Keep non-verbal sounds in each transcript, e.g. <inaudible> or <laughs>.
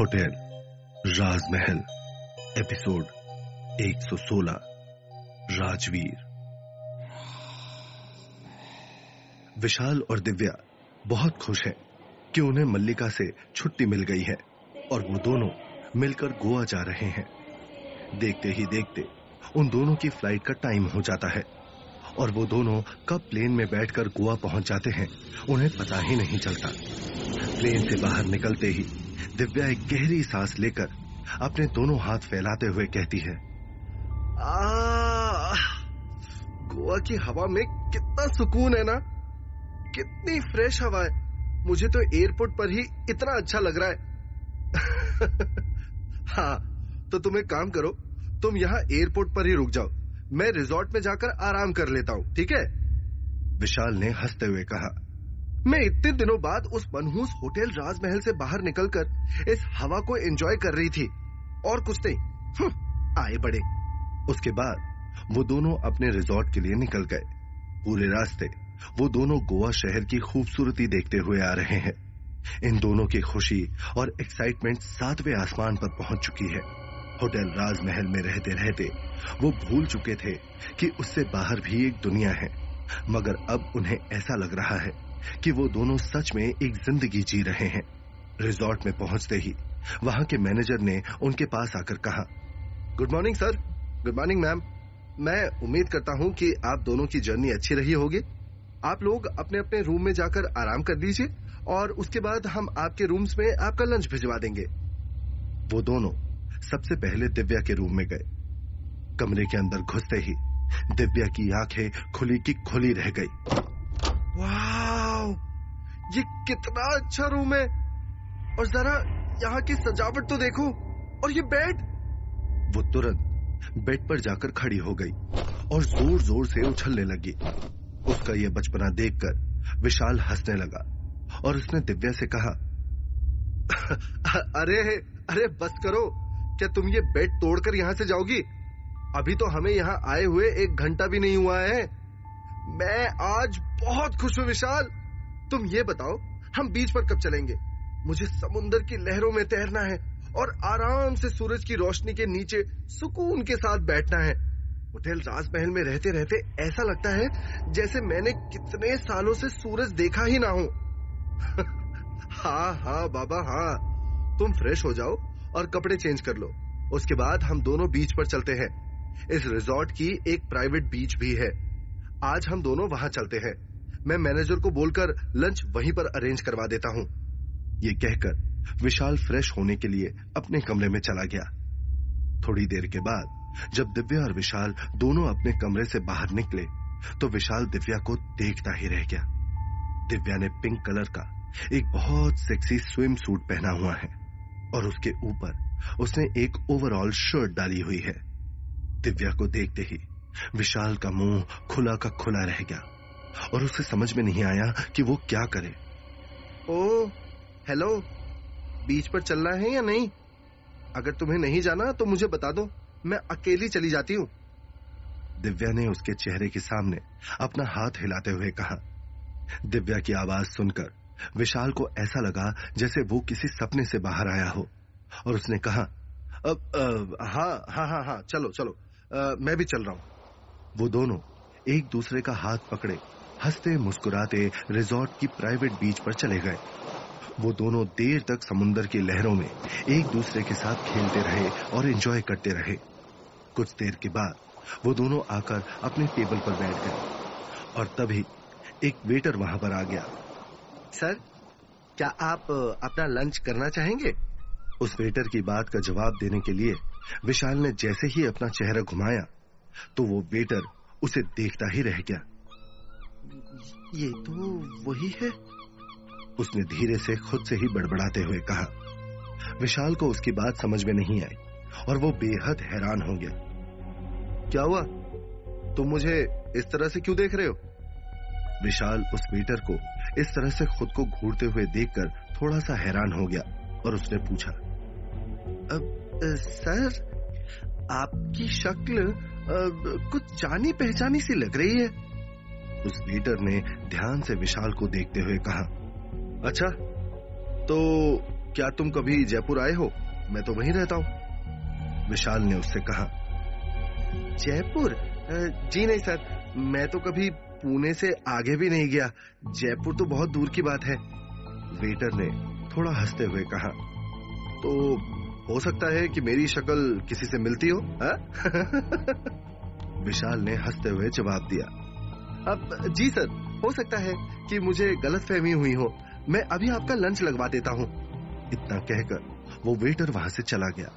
Hotel, राजमहल, episode 116 Rajveer. विशाल और दिव्या बहुत खुश हैं कि उन्हें मल्लिका से छुट्टी मिल गई है और वो दोनों मिलकर गोवा जा रहे हैं। देखते ही देखते उन दोनों की फ़्लाइट का टाइम हो जाता है और वो दोनों कब प्लेन में बैठकर गोवा पहुँच जाते हैं, उन्हें पता ही नहीं चलता। प्लेन से बाहर निकलते ही दिव्या एक गहरी सांस लेकर अपने दोनों हाथ फैलाते हुए कहती है गोवा की हवा में कितना सुकून है ना? कितनी फ्रेश हवा है। मुझे तो एयरपोर्ट पर ही इतना अच्छा लग रहा है. <laughs> हाँ तो तुम एक काम करो, तुम यहाँ एयरपोर्ट पर ही रुक जाओ। मैं रिजॉर्ट में जाकर आराम कर लेता हूँ, ठीक है? विशाल ने हँसते हुए कहा मैं इतने दिनों बाद उस मनहूस होटल राजमहल से बाहर निकलकर इस हवा को एंजॉय कर रही थी। और कुछ नहीं। हम्म, आए बड़े उसके बाद वो दोनों अपने रिजॉर्ट के लिए निकल गए। पूरे रास्ते वो दोनों गोवा शहर की खूबसूरती देखते हुए आ रहे हैं। इन दोनों की खुशी और एक्साइटमेंट सातवें आसमान पर पहुँच चुकी है। होटल राजमहल में रहते रहते वो भूल चुके थे कि उससे बाहर भी एक दुनिया है। मगर अब उन्हें ऐसा लग रहा है कि वो दोनों सच में एक ज़िंदगी जी रहे हैं। रिजॉर्ट में पहुँचते ही, वहाँ के मैनेजर ने उनके पास आकर कहा, good morning sir, good morning ma'am. मैं उम्मीद करता हूँ कि आप दोनों की जर्नी अच्छी रही होगी। आप लोग अपने अपने रूम में जाकर आराम कर लीजिए और उसके बाद हम आपके रूम्स में आपका लंच भिजवा देंगे। वो दोनों सबसे पहले दिव्या के रूम में गए। कमरे के अंदर घुसते ही दिव्या की आँखें खुली की खुली रह गई। वाह! ये कितना अच्छा रूम है। और जरा यहाँ की सजावट तो देखो। और ये बेड? वो तुरंत बेड पर जाकर खड़ी हो गई और ज़ोर ज़ोर से उछलने लगी। उसका यह बचपना देखकर विशाल हंसने लगा और उसने दिव्या से कहा, अरे अरे, बस करो। क्या तुम ये बेड तोड़कर यहाँ से जाओगी? अभी तो हमें यहाँ आए हुए एक घंटा भी नहीं हुआ है। मैं आज बहुत खुश हूँ विशाल। तुम ये बताओ, हम बीच पर कब चलेंगे? मुझे समुन्द्र की लहरों में तैरना है और आराम से सूरज की रोशनी के नीचे सुकून के साथ बैठना है। होटल राजमहल में रहते रहते ऐसा लगता है जैसे मैंने कितने सालों से सूरज देखा ही ना हो। <laughs> हाँ हाँ बाबा हाँ। तुम फ्रेश हो जाओ और कपड़े चेंज कर लो। उसके बाद हम दोनों बीच पर चलते हैं। इस रिजॉर्ट की एक प्राइवेट बीच भी है। आज हम दोनों वहाँ चलते हैं। मैं मैनेजर को बोलकर लंच वहीं पर अरेंज करवा देता हूँ। ये कहकर विशाल फ्रेश होने के लिए अपने कमरे में चला गया। थोड़ी देर के बाद जब दिव्या और विशाल दोनों अपने कमरे से बाहर निकले तो विशाल दिव्या को देखता ही रह गया। दिव्या ने पिंक कलर का एक बहुत सेक्सी स्विम सूट पहना हुआ है और उसके ऊपर उसने एक ओवरऑल शर्ट डाली हुई है। दिव्या को देखते ही विशाल का मुँह खुला का खुला रह गया। और उसे समझ में नहीं आया कि वो क्या करे। ओ हेलो बीच पर चलना है या नहीं? अगर तुम्हें नहीं जाना तो मुझे बता दो। मैं अकेली चली जाती हूँ। दिव्या ने उसके चेहरे के सामने अपना हाथ हिलाते हुए कहा। दिव्या की आवाज़ सुनकर विशाल को ऐसा लगा जैसे वो किसी सपने से बाहर आया हो। और उसने कहा अब हाँ हाँ हाँ हाँ चलो चलो आ, मैं भी चल रहा हूँ। वो दोनों एक दूसरे का हाथ पकड़े हँसते मुस्कुराते रिजॉर्ट की प्राइवेट बीच पर चले गए। वो दोनों देर तक समुन्दर की लहरों में एक दूसरे के साथ खेलते रहे और एंजॉय करते रहे। कुछ देर के बाद वो दोनों आकर अपने टेबल पर बैठ गए और तभी एक वेटर वहाँ पर आ गया। सर, क्या आप अपना लंच करना चाहेंगे? उस वेटर की बात का जवाब देने के लिए विशाल ने जैसे ही अपना चेहरा घुमाया तो वो वेटर उसे देखता ही रह गया। ये तो वही है। उसने धीरे से खुद से ही बड़बड़ाते हुए कहा, विशाल को उसकी बात समझ में नहीं आई और वो बेहद हैरान हो गया। क्या हुआ? तुम मुझे इस तरह से क्यों देख रहे हो? विशाल उस वेटर को इस तरह से खुद को घूरते हुए देखकर थोड़ा सा हैरान हो गया और उसने पूछा, अब सर, आपकी शक्ल कुछ जानी पहचानी सी लग रही है। उस वेटर ने ध्यान से विशाल को देखते हुए कहा अच्छा तो क्या तुम कभी जयपुर आए हो? मैं तो वहीं रहता हूँ। विशाल ने उससे कहा, जयपुर? जी नहीं सर, मैं तो कभी पुणे से आगे भी नहीं गया। जयपुर तो बहुत दूर की बात है। वेटर ने थोड़ा हँसते हुए कहा तो हो सकता है कि मेरी शक्ल किसी से मिलती हो? <laughs> विशाल ने हँसते हुए जवाब दिया अब, जी सर, हो सकता है कि मुझे गलत फहमी हुई हो। मैं अभी आपका लंच लगवा देता हूँ। इतना कहकर, वो वेटर वहाँ से चला गया।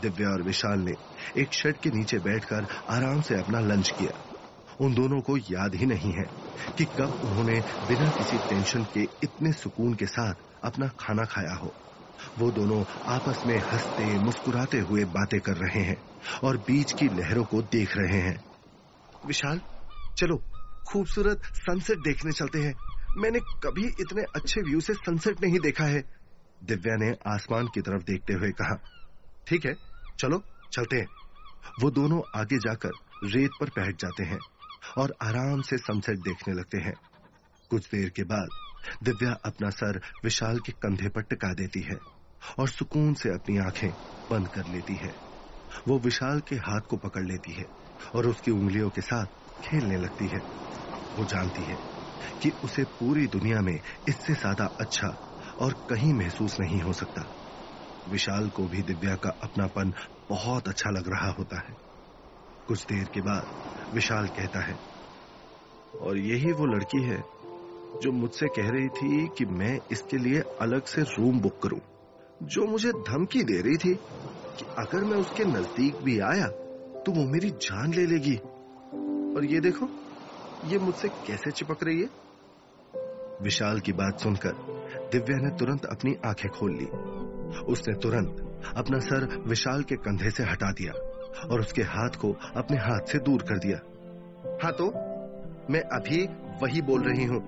दिव्या और विशाल ने एक शेड के नीचे बैठकर आराम से अपना लंच किया। उन दोनों को याद ही नहीं है कि कब उन्होंने बिना किसी टेंशन के इतने सुकून के साथ अपना खाना खाया हो। वो दोनों आपस में हँसते, मुस्कुराते हुए बातें कर रहे हैं और बीच की लहरों को देख रहे हैं। विशाल, चलो खूबसूरत सनसेट देखने चलते हैं। मैंने कभी इतने अच्छे व्यू से सनसेट नहीं देखा है। दिव्या ने आसमान की तरफ़ देखते हुए कहा, ठीक है, चलो, चलते हैं। वो दोनों आगे जाकर रेत पर बैठ जाते हैं और आराम से सनसेट देखने लगते हैं। कुछ देर के बाद दिव्या अपना सर विशाल के कंधे पर टिका देती है और सुकून से अपनी आँखें बंद कर लेती है। वो विशाल के हाथ को पकड़ लेती है और उसकी उंगलियों के साथ खेलने लगती है। वो जानती है कि उसे पूरी दुनिया में इससे ज़्यादा अच्छा और कहीं महसूस नहीं हो सकता। विशाल को भी दिव्या का अपनापन बहुत अच्छा लग रहा होता है। कुछ देर के बाद विशाल कहता है, और यही वो लड़की है जो मुझसे कह रही थी कि मैं इसके लिए अलग से रूम बुक करूँ, जो मुझे धमकी दे रही थी कि अगर मैं उसके नज़दीक भी आया तो वो मेरी जान ले लेगी। और ये देखो ये मुझसे कैसे चिपक रही है? विशाल की बात सुनकर दिव्या ने तुरंत अपनी आँखें खोल ली। उसने तुरंत अपना सर विशाल के कंधे से हटा दिया और उसके हाथ को अपने हाथ से दूर कर दिया। हाँ तो मैं अभी वही बोल रही हूँ।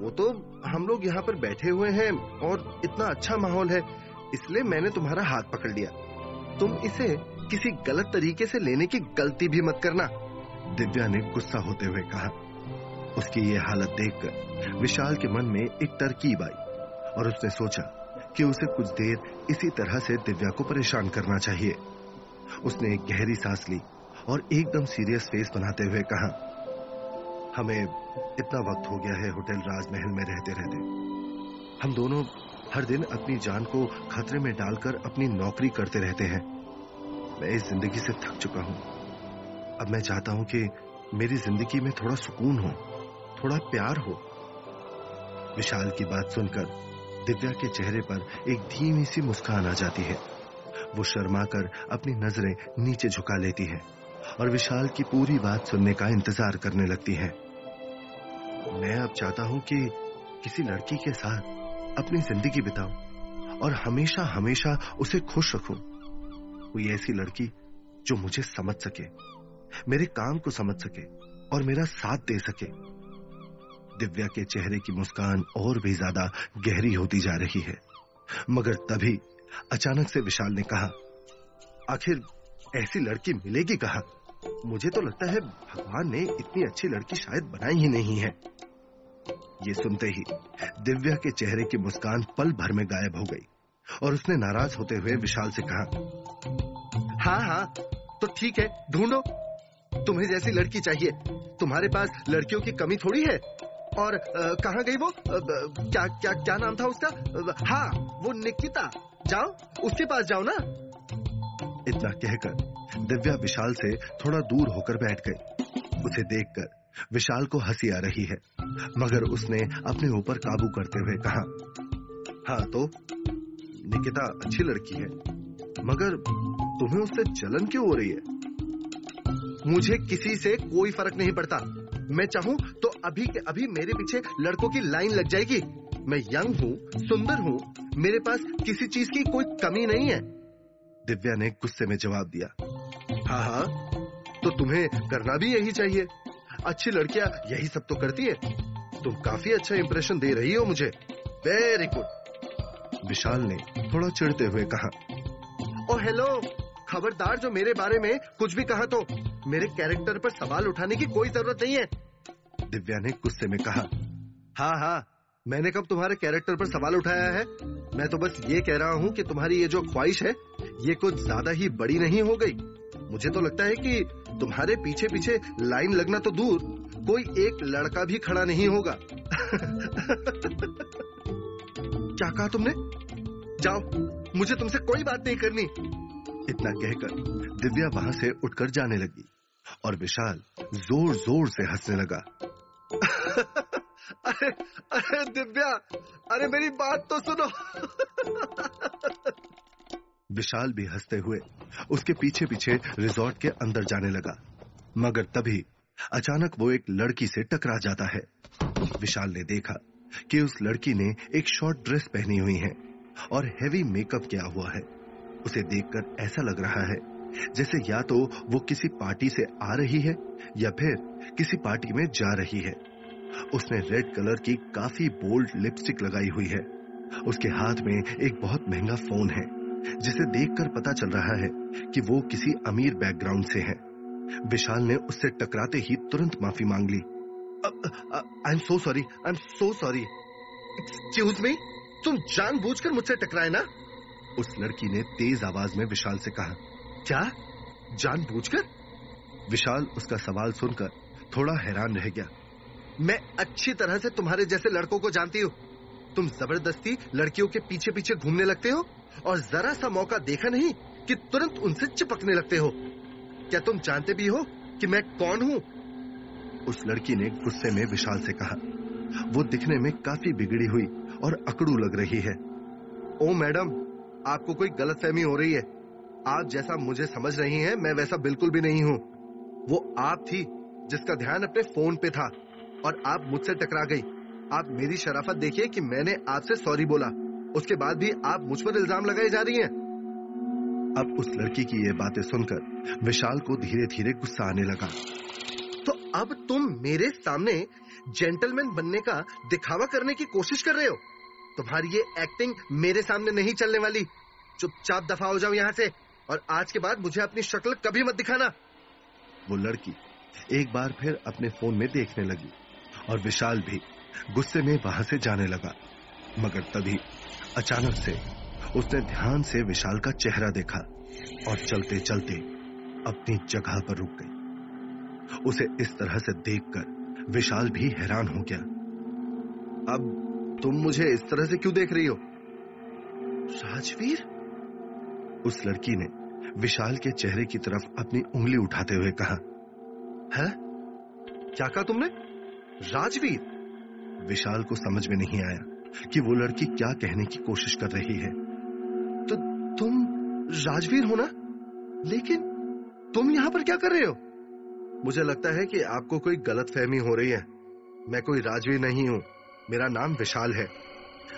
वो तो हम लोग यहाँ पर बैठे हुए हैं और इतना अच्छा माहौल है, इसलिए मैंने तुम्हारा हाथ पकड़ लिया। तुम इसे किसी गलत तरीके से लेने की गलती भी मत करना। दिव्या ने गुस्सा होते हुए कहा, उसकी ये हालत देखकर विशाल के मन में एक तरकीब आई और उसने सोचा कि उसे कुछ देर इसी तरह से दिव्या को परेशान करना चाहिए। उसने एक गहरी सांस ली और एकदम सीरियस फेस बनाते हुए कहा, हमें इतना वक्त हो गया है होटल राजमहल में रहते रहते। हम दोनों हर दिन अपनी जान को खतरे में डालकर अपनी नौकरी करते रहते हैं। मैं इस ज़िंदगी से थक चुका हूँ। अब मैं चाहता हूँ कि मेरी ज़िंदगी में थोड़ा सुकून हो, थोड़ा प्यार हो। विशाल की बात सुनकर दिव्या के चेहरे पर एक धीमी सी मुस्कान आ जाती है। वो शर्मा कर अपनी नज़रें नीचे झुका लेती है और विशाल की पूरी बात सुनने का इंतज़ार करने लगती है। मैं अब चाहता हूँ कि किसी लड़की के साथ अपनी ज़िंदगी बिताऊं और हमेशा हमेशा उसे खुश रखूँ। कोई ऐसी लड़की जो मुझे समझ सके। मेरे काम को समझ सके और मेरा साथ दे सके। दिव्या के चेहरे की मुस्कान और भी ज़्यादा गहरी होती जा रही है। मगर तभी अचानक से विशाल ने कहा, आखिर ऐसी लड़की मिलेगी कहा? मुझे तो लगता है भगवान ने इतनी अच्छी लड़की शायद बनाई ही नहीं है। ये सुनते ही दिव्या के चेहरे की मुस्कान पल भर में गायब हो गई और उसने नाराज़ होते हुए विशाल से कहा हाँ हाँ तो ठीक है, ढूंढो। तुम्हें जैसी लड़की चाहिए। तुम्हारे पास लड़कियों की कमी थोड़ी है। और कहा गई वो? आ, क्या क्या क्या नाम था उसका? हाँ वो निकिता। जाओ उसके पास जाओ ना। इतना कहकर दिव्या विशाल से थोड़ा दूर होकर बैठ गई। उसे देखकर विशाल को हँसी आ रही है। मगर उसने अपने ऊपर काबू करते हुए कहा हाँ तो निकिता अच्छी लड़की है। मगर तुम्हें उससे जलन क्यों हो रही है? मुझे किसी से कोई फ़र्क नहीं पड़ता। मैं चाहूँ तो अभी के अभी मेरे पीछे लड़कों की लाइन लग जाएगी। मैं यंग हूँ, सुंदर हूँ, मेरे पास किसी चीज़ की कोई कमी नहीं है। दिव्या ने गुस्से में जवाब दिया। हाँ हाँ तो तुम्हें करना भी यही चाहिए। अच्छी लड़कियाँ यही सब तो करती है। तुम काफ़ी अच्छा इंप्रेशन दे रही हो मुझे। वेरी गुड विशाल ने थोड़ा चिढ़ते हुए कहा ओ हेलो खबरदार जो मेरे बारे में कुछ भी कहा तो मेरे कैरेक्टर पर सवाल उठाने की कोई ज़रूरत नहीं है। दिव्या ने गुस्से में कहा हाँ हाँ मैंने कब तुम्हारे कैरेक्टर पर सवाल उठाया है? मैं तो बस ये कह रहा हूँ कि तुम्हारी ये जो ख्वाहिश है, ये कुछ ज़्यादा ही बड़ी नहीं हो गई। मुझे तो लगता है कि तुम्हारे पीछे पीछे लाइन लगना तो दूर, कोई एक लड़का भी खड़ा नहीं होगा। <laughs> क्या कहा तुमने? जाओ, मुझे तुमसे कोई बात नहीं करनी। इतना कहकर दिव्या वहाँ से उठकर जाने लगी। और विशाल ज़ोर ज़ोर से हंसने लगा। <laughs> अरे अरे दिव्या, अरे मेरी बात तो सुनो। <laughs> विशाल भी हँसते हुए उसके पीछे पीछे रिजॉर्ट के अंदर जाने लगा। मगर तभी अचानक वो एक लड़की से टकरा जाता है। विशाल ने देखा कि उस लड़की ने एक शॉर्ट ड्रेस पहनी हुई है और हैवी मेकअप किया हुआ है। उसे देखकर ऐसा लग रहा है जैसे या तो वो किसी पार्टी से आ रही है, या फिर किसी पार्टी में जा रही है। उसने रेड कलर की काफ़ी बोल्ड लिपस्टिक लगाई हुई है। उसके हाथ में एक बहुत महँगा फ़ोन है, जिसे देखकर पता चल रहा है कि वो किसी अमीर बैकग्राउंड से है। विशाल ने उससे टकराते ही तुरंत माफ़ी मांग ली। I am so sorry I am so sorry excuse me तुम जानबूझकर मुझसे टकराए ना? उस लड़की ने तेज आवाज़ में विशाल से कहा क्या? जानबूझकर? विशाल उसका सवाल सुनकर थोड़ा हैरान रह गया। मैं अच्छी तरह से तुम्हारे जैसे लड़कों को जानती हूँ। तुम ज़बरदस्ती लड़कियों के पीछे पीछे घूमने लगते हो और जरा सा मौका देखा नहीं कि तुरंत उनसे चिपकने लगते हो। क्या तुम जानते भी हो कि मैं कौन हूँ? उस लड़की ने गुस्से में विशाल से कहा, वो दिखने में काफ़ी बिगड़ी हुई और अकड़ू लग रही है। ओ मैडम, आपको कोई गलतफहमी हो रही है। आप जैसा मुझे समझ रही हैं, मैं वैसा बिल्कुल भी नहीं हूँ। वो आप थी, जिसका ध्यान अपने फ़ोन पे था, और आप मुझसे टकरा गई। आप मेरी शराफत देखिए कि मैंने आपसे सॉरी बोला। उसके बाद भी आप मुझ पर इल्ज़ाम लगाए जा रही हैं। अब उस लड़की की ये बातें सुनकर विशाल को धीरे धीरे गुस्सा आने लगा। तो अब तुम मेरे सामने जेंटलमैन बनने का दिखावा करने की कोशिश कर रहे हो? तुम्हारी ये एक्टिंग मेरे सामने नहीं चलने वाली। चुपचाप दफ़ा हो जाओ यहाँ से। और आज के बाद मुझे अपनी शक्ल कभी मत दिखाना। वो लड़की एक बार फिर अपने फ़ोन में देखने लगी और विशाल भी गुस्से में वहाँ से जाने लगा। मगर तभी अचानक से उसने ध्यान से विशाल का चेहरा देखा और चलते चलते अपनी जगह पर रुक गई। उसे इस तरह से देखकर विशाल भी हैरान हो गया। अब तुम मुझे इस तरह से क्यों देख रही हो? राजवीर उस लड़की ने विशाल के चेहरे की तरफ़ अपनी उंगली उठाते हुए कहा, है? क्या कहा तुमने? राजवीर? विशाल को समझ में नहीं आया कि वो लड़की क्या कहने की कोशिश कर रही है। तो तुम राजवीर हो ना? लेकिन तुम यहाँ पर क्या कर रहे हो? मुझे लगता है कि आपको कोई गलत फहमी हो रही है। मैं कोई राजवीर नहीं हूँ। मेरा नाम विशाल है।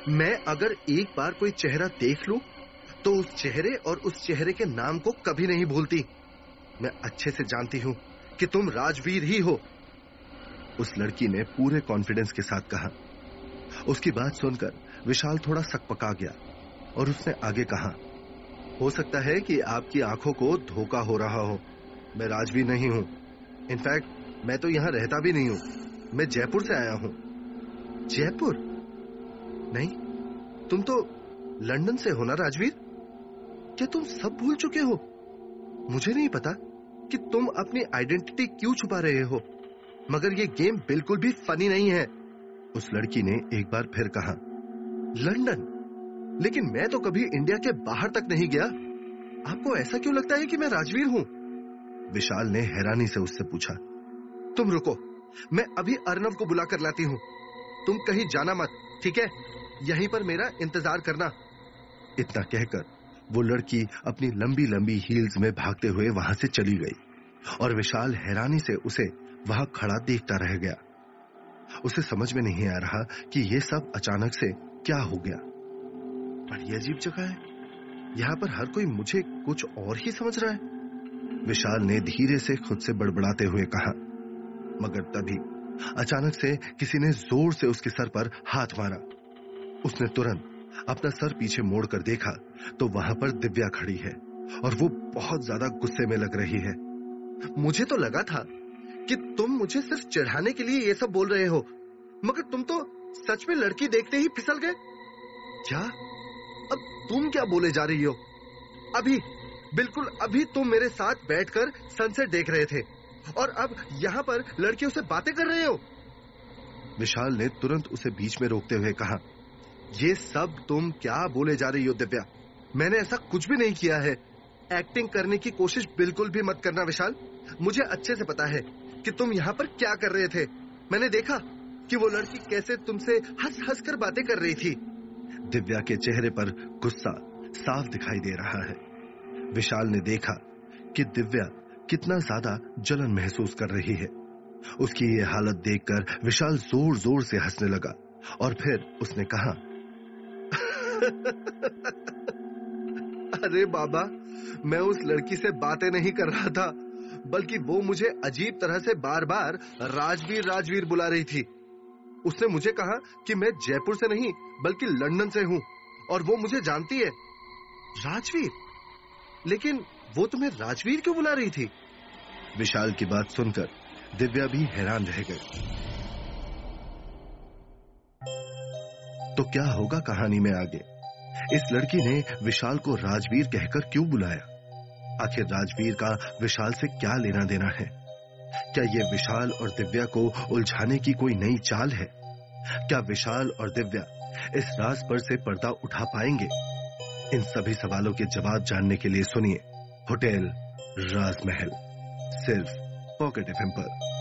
मैं अगर एक बार कोई चेहरा देख लूँ तो उस चेहरे और उस चेहरे के नाम को कभी नहीं भूलती। मैं अच्छे से जानती हूँ कि तुम राजवीर ही हो। उस लड़की ने पूरे कॉन्फिडेंस के साथ कहा। उसकी बात सुनकर विशाल थोड़ा सकपका गया और उसने आगे कहा, हो सकता है कि आपकी आँखों को धोखा हो रहा हो। मैं राजवीर नहीं हूँ। इनफैक्ट मैं तो यहाँ रहता भी नहीं हूँ। मैं जयपुर से आया हूँ। जयपुर? नहीं, तुम तो लंदन से हो ना राजवीर? क्या तुम सब भूल चुके हो। मुझे नहीं पता कि तुम अपनी आइडेंटिटी क्यों छुपा रहे हो, मगर ये गेम बिल्कुल भी फनी नहीं है। उस लड़की ने एक बार फिर कहा लंदन लेकिन मैं तो कभी इंडिया के बाहर तक नहीं गया। आपको ऐसा क्यों लगता है कि मैं राजवीर हूँ? विशाल ने हैरानी से उससे पूछा, तुम रुको, मैं अभी अर्नव को बुलाकर लाती हूँ। तुम कहीं जाना मत, ठीक है? यहीं पर मेरा इंतज़ार करना। इतना कहकर वो लड़की अपनी लंबी लंबी हील्स में भागते हुए वहाँ से चली गई और विशाल हैरानी से उसे वहाँ खड़ा देखता रह गया। उसे समझ में नहीं आ रहा कि यह सब अचानक से क्या हो गया। बड़ी अजीब जगह है। यहाँ पर हर कोई मुझे कुछ और ही समझ रहा है। विशाल ने धीरे से खुद से बड़बड़ाते हुए कहा, मगर तभी अचानक से किसी ने ज़ोर से उसके सर पर हाथ मारा। उसने तुरंत अपना सर पीछे मोड़ कर देखा तो वहाँ पर दिव्या खड़ी है और वो बहुत ज़्यादा गुस्से में लग रही है। मुझे तो लगा था कि तुम मुझे सिर्फ़ चढ़ाने के लिए ये सब बोल रहे हो, मगर तुम तो सच में लड़की देखते ही फिसल गए। क्या? अब तुम क्या बोले जा रही हो? अभी, बिल्कुल अभी तुम मेरे साथ बैठकर सनसेट देख रहे थे और अब यहाँ पर लड़कियों से बातें कर रहे हो। विशाल ने तुरंत उसे बीच में रोकते हुए कहा ये सब तुम क्या बोले जा रही हो, दिव्या? मैंने ऐसा कुछ भी नहीं किया है। एक्टिंग करने की कोशिश बिल्कुल भी मत करना, विशाल। मुझे अच्छे से पता है कि तुम यहाँ पर क्या कर रहे थे। मैंने देखा कि वो लड़की कैसे तुमसे हंस हंस कर बातें कर रही थी। दिव्या के चेहरे पर गुस्सा साफ़ दिखाई दे रहा है। विशाल ने देखा कि दिव्या कितना ज़्यादा जलन महसूस कर रही है। उसकी ये हालत देखकर विशाल ज़ोर ज़ोर से हंसने लगा और फिर उसने कहा अरे बाबा, मैं उस लड़की से बातें नहीं कर रहा था, बल्कि वो मुझे अजीब तरह से बार बार राजवीर राजवीर बुला रही थी। उसने मुझे कहा कि मैं जयपुर से नहीं, बल्कि लंदन से हूँ, और वो मुझे जानती है। राजवीर? लेकिन वो तुम्हें राजवीर क्यों बुला रही थी? विशाल की बात सुनकर दिव्या भी हैरान रह गई। तो क्या होगा कहानी में आगे? इस लड़की ने विशाल को राजवीर कहकर क्यों बुलाया? आखिर राजवीर का विशाल से क्या लेना देना है? क्या ये विशाल और दिव्या को उलझाने की कोई नई चाल है? क्या विशाल और दिव्या इस राज पर से पर्दा उठा पाएँगे? इन सभी सवालों के जवाब जानने के लिए सुनिए होटल राजमहल, सिर्फ़ पॉकेट एफ़ पर।